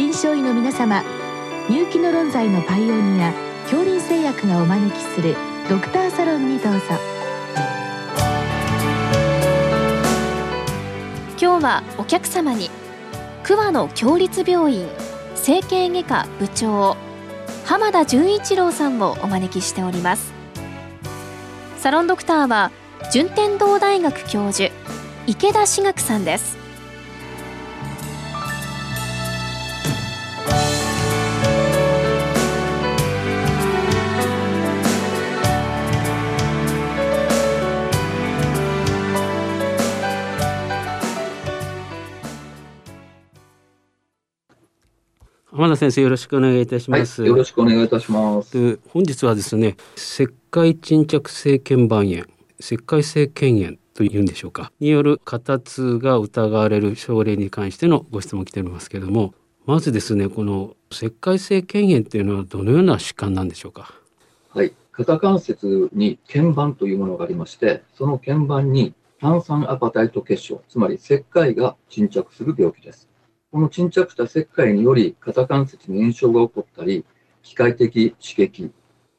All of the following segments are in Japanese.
臨床医の皆様入気の論剤のパイオニア恐林製薬がお招きするドクターサロンにどうぞ。今日はお客様に桑野共立病院整形外科部長浜田純一郎さんをお招きしております。サロンドクターは順天堂大学教授池田志学さんです。浜田先生よろしくお願いいたします、はい、よろしくお願いいたします。本日はですね石灰沈着性腱板炎石灰性腱炎というんでしょうかによる肩痛が疑われる症例に関してのご質問来ておりますけれどもまずですねこの石灰性腱炎っていうのはどのような疾患なんでしょうか？はい肩関節に腱板というものがありましてその腱板に炭酸アパタイト結晶つまり石灰が沈着する病気ですこの沈着した石灰により肩関節に炎症が起こったり、機械的刺激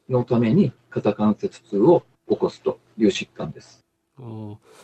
のために肩関節痛を起こすという疾患です。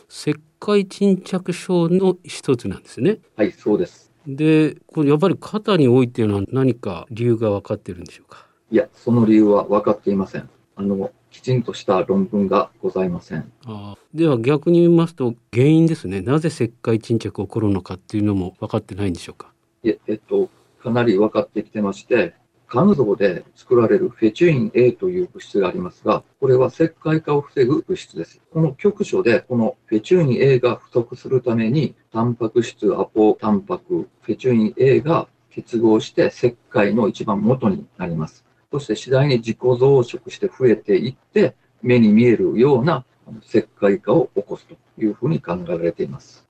石灰沈着症の一つなんですね。はい、そうです。で、これやっぱり肩に多いっていうのは何か理由が分かってるんでしょうか？いや、その理由は分かっていません。あのきちんとした論文がございません。あでは逆に言いますと原因ですねなぜ石灰沈着起こるのかっていうのも分かってないんでしょうか？いえ、えっと、かなり分かってきてまして肝臓で作られるフェチュイン A という物質がありますが、これは石灰化を防ぐ物質です。この局所で、このフェチュイン A が不足するために、タンパク質アポタンパク、フェチュイン A が結合して石灰の一番元になります。そして次第に自己増殖して増えていって、目に見えるような石灰化を起こすというふうに考えられています。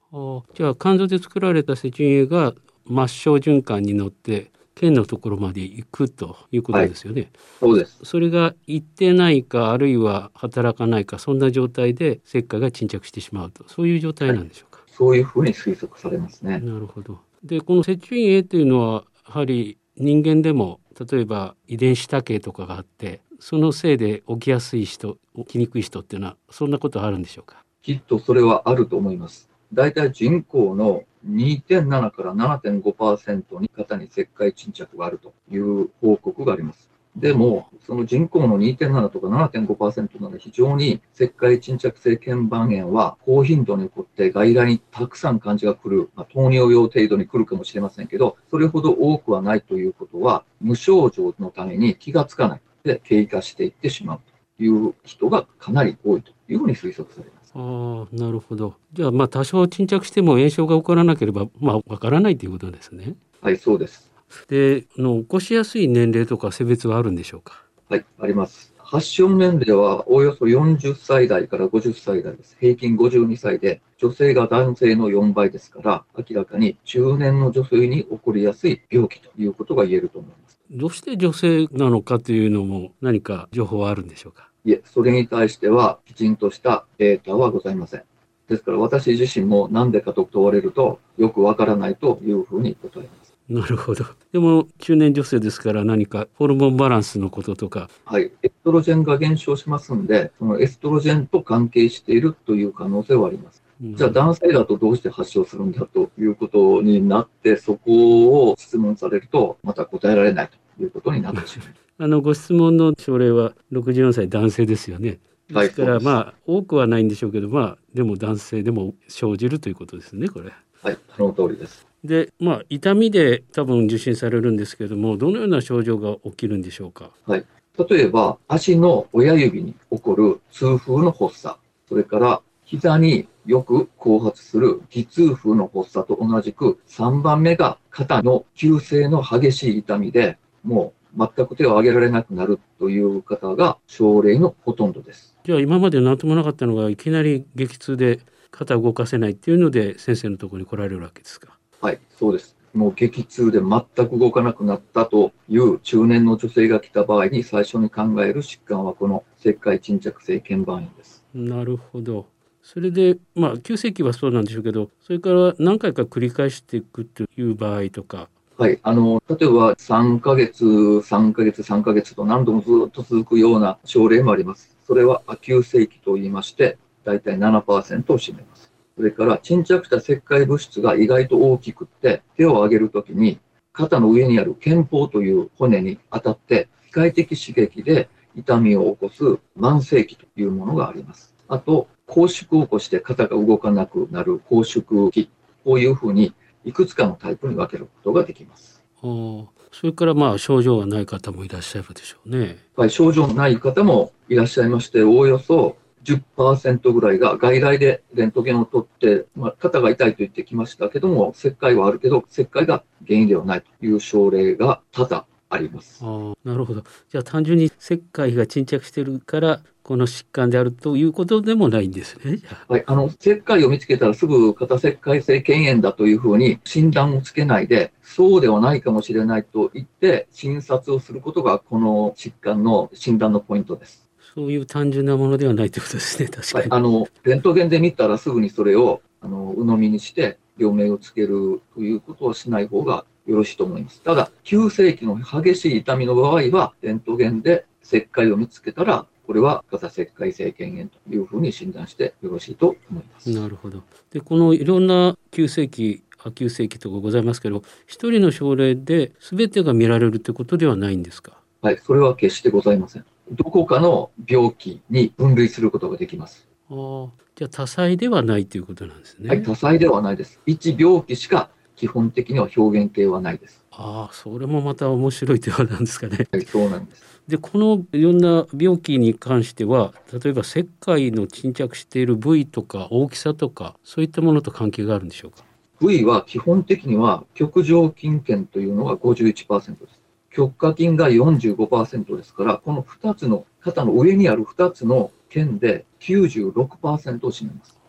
じゃあ肝臓で作られたセチュンが末梢循環に乗って腱のところまで行くということですよね。はい、そうです。それが行ってないかあるいは働かないかそんな状態で石灰が沈着してしまうとそういう状態なんでしょうか。はい、そういうふうに推測されますね。なるほど。でこのセチュイン A というのはやはり人間でも例えば遺伝子多形とかがあってそのせいで起きやすい人起きにくい人っていうのはそんなことあるんでしょうか？きっとそれはあると思います。大体人口の2.7から7.5%に肩に石灰沈着があるという報告があります。でも、その人口の2.7とか7.5%なら非常に石灰沈着性腱板炎は高頻度に起こって外来にたくさん患者が来る、まあ、糖尿病程度に来るかもしれませんけど、それほど多くはないということは、無症状のために気がつかないで経過していってしまうという人がかなり多いというふうに推測されます。ああ、なるほど。じゃあ、まあ、多少沈着しても炎症が起こらなければ、まあ、わからないということですね。はい、そうです。での起こしやすい年齢とか性別はあるんでしょうか？はいあります発症年齢はおよそ40歳代から50歳代です。平均52歳で、女性が男性の4倍ですから、明らかに中年の女性に起こりやすい病気ということが言えると思います。どうして女性なのかというのも何か情報はあるんでしょうか？いえ、それに対してはきちんとしたデータはございません。ですから私自身も何でかと問われるとよくわからないというふうに答えます。なるほど。でも中年女性ですから何かホルモンバランスのこととか。はい。エストロジェンが減少しますんで、そのエストロジェンと関係しているという可能性はあります。じゃあ男性だとどうして発症するんだということになって、そこを質問されると、また答えられないということになってしまう。あのご質問の症例は64歳男性ですよね。ですからまあ多くはないんでしょうけど、まあでも男性でも生じるということですね、これ。はい、その通りです。でまあ痛みで多分受診されるんですけれどもどのような症状が起きるんでしょうか？はい。例えば足の親指に起こる痛風の発作。それから膝によく後発する義痛風の発作と同じく3番目が肩の急性の激しい痛みでもう全く手を挙げられなくなるという方が症例のほとんどです。じゃあ今まで何ともなかったのがいきなり激痛で肩を動かせないっていうので先生のところに来られるわけですか？はい、そうです。もう激痛で全く動かなくなったという中年の女性が来た場合に最初に考える疾患はこの石灰沈着性腱板炎です。なるほど。それでまあ急性期はそうなんでしょうけどそれから何回か繰り返していくという場合とかはい。あの、例えば3ヶ月、3ヶ月、3ヶ月と何度もずっと続くような症例もあります。それは亜急性期と言いまして、大体7%を占めます。それから沈着した石灰物質が意外と大きくって、手を上げるときに肩の上にある肩峰という骨に当たって、機械的刺激で痛みを起こす慢性期というものがあります。あと、拘縮を起こして肩が動かなくなる拘縮期。こういうふうにいくつかのタイプに分けることができます。それからまあ症状がない方もいらっしゃるでしょうね。はい、症状のない方もいらっしゃいまして、おおよそ10%ぐらいが外来でレントゲンを取って、まあ、肩が痛いと言ってきましたけども、切開はあるけど、切開が原因ではないという症例が多々あります。あーなるほど。じゃあ単純に石灰が沈着してるからこの疾患であるということでもないんですね。はい、あの、切開を見つけたらすぐ肩切開性腱炎だというふうに診断をつけないで、そうではないかもしれないと言って診察をすることがこの疾患の診断のポイントです。そういう単純なものではないということですね。確かに。はい、あの、レントゲンで見たらすぐにそれを、あの、鵜呑みにして、病名をつけるということをしない方がよろしいと思います。ただ、急性期の激しい痛みの場合は、レントゲンで切開を見つけたら、これは肩切開性腱炎というふうに診断してよろしいと思います。なるほど。でこのいろんな急性期亜急性期とかございますけど一人の症例で全てが見られるということではないんですか？はい、それは決してございません。どこかの病気に分類することができます。あーじゃあ多彩ではないということなんですね。はい、多彩ではないです。一病気しか基本的には表現形はないです。ああそれもまた面白いということなんですかね。はい、そうなんです。でこのいろんな病気に関しては例えば石灰の沈着している部位とか大きさとかそういったものと関係があるんでしょうか？部位は基本的には極上筋腱というのが51%です。極下筋が45%ですから、この2つの、肩の上にある2つの腱で96%を占めます。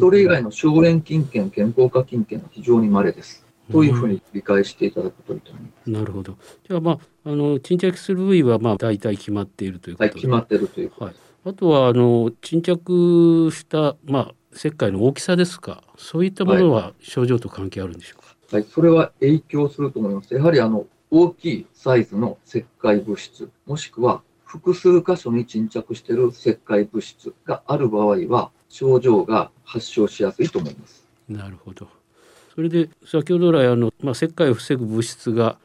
それ以外の小連筋腱、肩甲下筋腱は非常に稀です。というふうに理解していただくといいと思います。なるほど。じゃあまああの沈着する部位はまあ大体決まっているというこはい、とで、決まっているということはい。あとはあの沈着したまあ石灰の大きさですか。そういったものは症状と関係あるんでしょうか。はい、それは影響すると思います。やはりあの、大きいサイズの石灰物質、もしくは複数箇所に沈着している石灰物質がある場合は、症状が発症しやすいと思います。なるほど。それで先ほど来あの、まあ、石灰を防ぐ物質が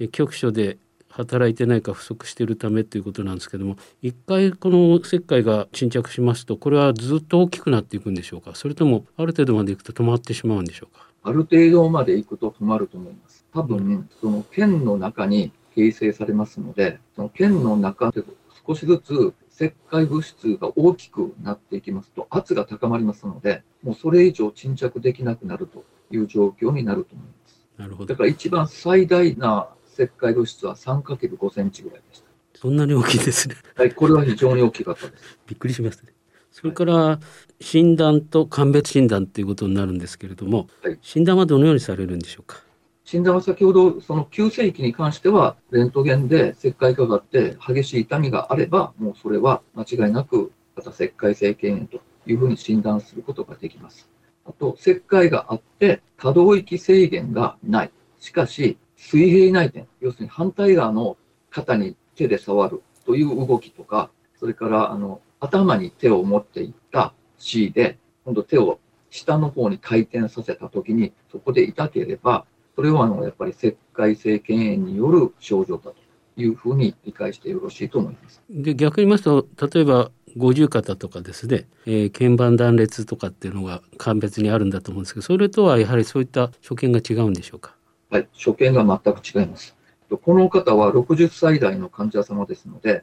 え局所で働いてないか不足しているためということなんですけども一回この石灰が沈着しますとこれはずっと大きくなっていくんでしょうか？それともある程度までいくと止まってしまうんでしょうか？ある程度まで行くと止まると思います。多分、その腱の中に形成されますので、その腱の中で少しずつ石灰物質が大きくなっていきますと圧が高まりますので、もうそれ以上沈着できなくなるという状況になると思います。なるほどだから一番最大な石灰物質は 3×5 センチぐらいでしそんなに大きいですねた。はい、これは非常に大きかったです。びっくりしますねそれから診断と鑑別診断ということになるんですけれども、はい診断はどのようにされるんでしょうか？診断は先ほど、その急性期に関しては、レントゲンで石灰がかかって激しい痛みがあれば、もうそれは間違いなく、肩石灰性腱炎というふうに診断することができます。あと、石灰があって、可動域制限がない。しかし、水平内転、要するに反対側の肩に手で触るという動きとか、それから、あの、頭に手を持っていった C で、今度手を下の方に回転させたときに、そこで痛ければ、それはあのやっぱり石灰性腱炎による症状だというふうに理解してよろしいと思います。で逆に言いますと例えば五十肩とかですね、えー腱板断裂とかっていうのが鑑別にあるんだと思うんですけどそれとはやはりそういった所見が違うんでしょうか？はい、所見が全く違います。この方は60歳代の患者様ですので、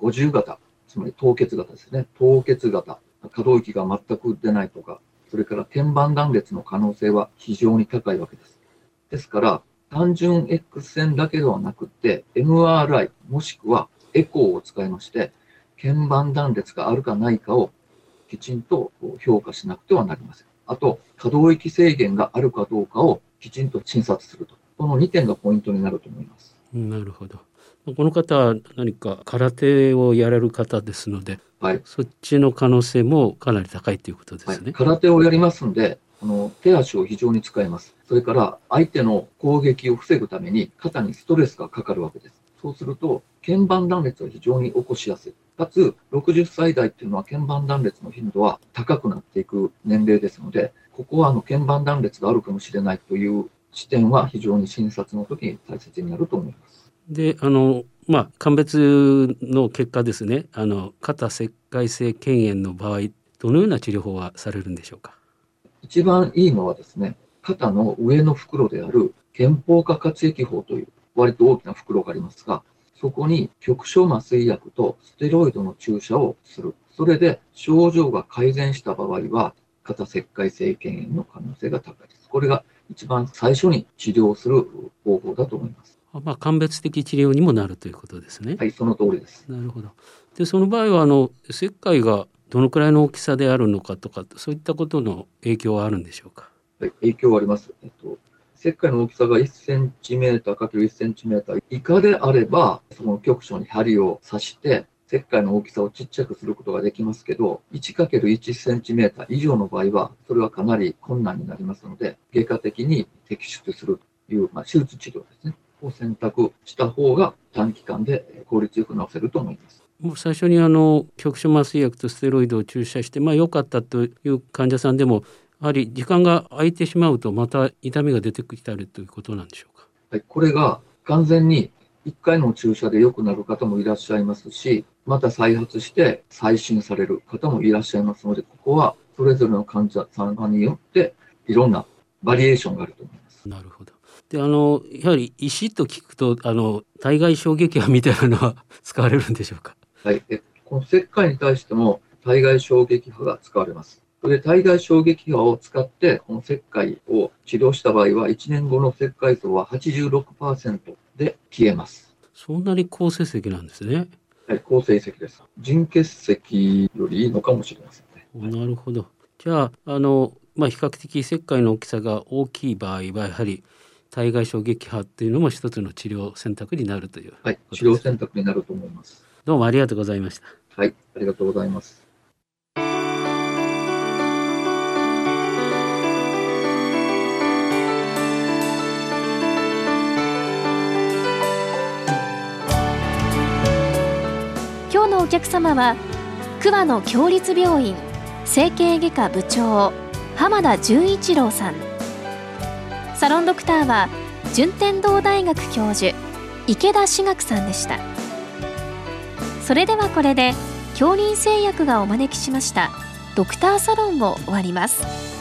50型、つまり凍結型ですね。凍結型、可動域が全く出ないとか、それから腱板断裂の可能性は非常に高いわけです。ですから、単純 X 線だけではなくて、MRI もしくはエコーを使いまして、腱板断裂があるかないかをきちんと評価しなくてはなりません。あと、可動域制限があるかどうかをきちんと診察すると。この2点がポイントになると思います。なるほどこの方は何か空手をやれる方ですのではい。そっちの可能性もかなり高いということではいすね、、空手をやりますんで、あの手足を非常に使います。それから相手の攻撃を防ぐために肩にストレスがかかるわけです。そうすると、鍵盤断裂を非常に起こしやすい。かつ、60歳代っていうのは鍵盤断裂の頻度は高くなっていく年齢ですので、ここはあの鍵盤断裂があるかもしれないという視点は非常に診察の時に大切になると思います。で、あの、まあ、鑑別の結果ですね、あの、肩石灰性腱炎の場合、どのような治療法はされるんでしょうか？一番いいのはですね、肩の上の袋である憲法化活液法という割と大きな袋がありますが、そこに局所麻酔薬とステロイドの注射をする。それで症状が改善した場合は、肩石灰性腱炎の可能性が高いです。これが一番最初に治療する方法だと思います。まあ、鑑別的治療にもなるということですね。はい、その通りです。なるほど。で、その場合は、あの、石灰がどのくらいの大きさであるのかとか、そういったことの影響はあるんでしょうか？はい、影響はあります。えっと、石灰の大きさが1センチメーター ×1 センチメーター以下であれば、その局所に針を刺して、石灰の大きさをちっちゃくすることができますけど、1×1 センチメーター以上の場合は、それはかなり困難になりますので、外科的に摘出するという、まあ、手術治療ですね。を選択した方が短期間で効率よく治せると思います。もう最初にあの局所麻酔薬とステロイドを注射してまあ良かったという患者さんでもやはり時間が空いてしまうとまた痛みが出てきたりということなんでしょうか？はい、これが完全に1回の注射で良くなる方もいらっしゃいますし、また再発して再診される方もいらっしゃいますので、ここはそれぞれの患者さんによっていろんなバリエーションがあると思います。なるほど。で、あの、やはり石と聞くと、あの、対外衝撃波みたいなのは 使われるんでしょうか？はい。えこの石灰に対しても対外衝撃波が使われます。で、対外衝撃波を使って、この石灰を治療した場合は、1年後の石灰層は86%で消えます。そんなに好成績なんですね。はい、好成績です。腎結石よりいいのかもしれませんね。なるほど。じゃあ、あの、まあ、比較的石灰の大きさが大きい場合は、やはり対外衝撃波っていうのも一つの治療選択になるという、はい、治療選択になると思います。どうもありがとうございました。はい、ありがとうございます。今日のお客様は桑野共立病院整形外科部長浜田純一郎さんサロンドクターは順天堂大学教授池田志学さんでしたそれではこれで恐林製薬がお招きしましたドクターサロンを終わります。